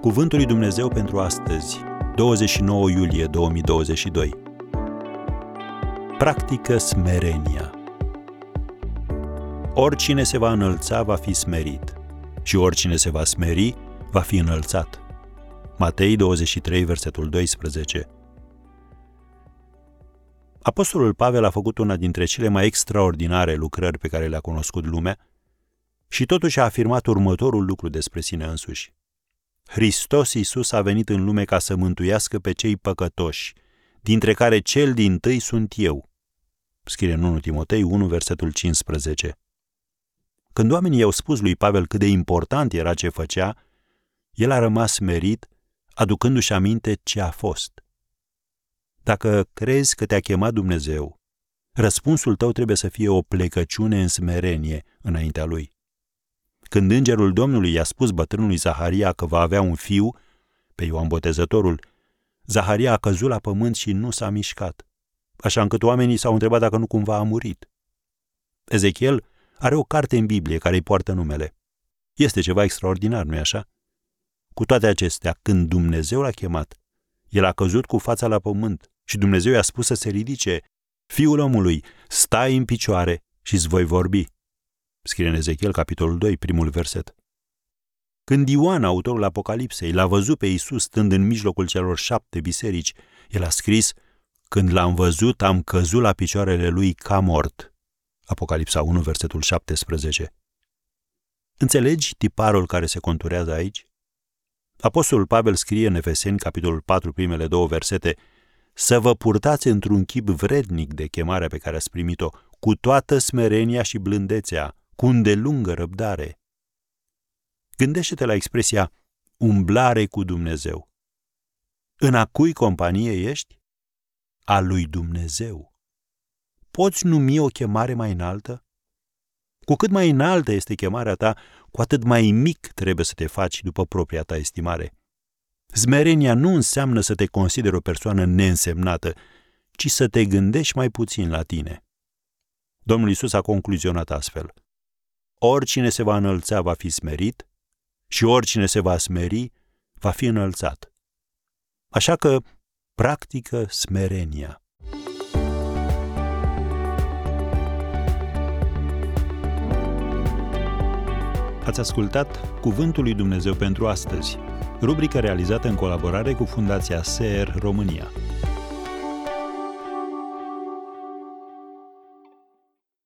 Cuvântul lui Dumnezeu pentru astăzi, 29 iulie 2022. Practică smerenia. Oricine se va înălța va fi smerit și oricine se va smeri va fi înălțat. Matei 23, versetul 12. Apostolul Pavel a făcut una dintre cele mai extraordinare lucrări pe care le-a cunoscut lumea și totuși a afirmat următorul lucru despre sine însuși. Hristos Iisus a venit în lume ca să mântuiască pe cei păcătoși, dintre care cel din tâi sunt eu. Scrie în 1 Timotei 1, versetul 15. Când oamenii i-au spus lui Pavel cât de important era ce făcea, el a rămas merit, aducându-și aminte ce a fost. Dacă crezi că te-a chemat Dumnezeu, răspunsul tău trebuie să fie o plecăciune în smerenie înaintea lui. Când îngerul Domnului i-a spus bătrânului Zaharia că va avea un fiu, pe Ioan Botezătorul, Zaharia a căzut la pământ și nu s-a mișcat, așa încât oamenii s-au întrebat dacă nu cumva a murit. Ezechiel are o carte în Biblie care îi poartă numele. Este ceva extraordinar, nu-i așa? Cu toate acestea, când Dumnezeu l-a chemat, el a căzut cu fața la pământ și Dumnezeu i-a spus să se ridice. Fiul omului, stai în picioare și îți voi vorbi. Scrie în Ezechiel, capitolul 2, primul verset. Când Ioan, autorul Apocalipsei, l-a văzut pe Iisus stând în mijlocul celor șapte biserici, el a scris, Când l-am văzut, am căzut la picioarele lui ca mort. Apocalipsa 1, versetul 17. Înțelegi tiparul care se conturează aici? Apostolul Pavel scrie în Efeseni, capitolul 4, primele două versete, să vă purtați într-un chip vrednic de chemarea pe care ați primit-o, cu toată smerenia și blândețea, cu îndelungă răbdare. Gândește-te la expresia umblare cu Dumnezeu. În a cui companie ești? A lui Dumnezeu. Poți numi o chemare mai înaltă? Cu cât mai înaltă este chemarea ta, cu atât mai mic trebuie să te faci după propria ta estimare. Zmerenia nu înseamnă să te consideri o persoană neînsemnată, ci să te gândești mai puțin la tine. Domnul Isus a concluzionat astfel. Oricine se va înălța va fi smerit și oricine se va smeri va fi înălțat. Așa că practică smerenia. Ați ascultat Cuvântul lui Dumnezeu pentru astăzi, rubrica realizată în colaborare cu Fundația SER România.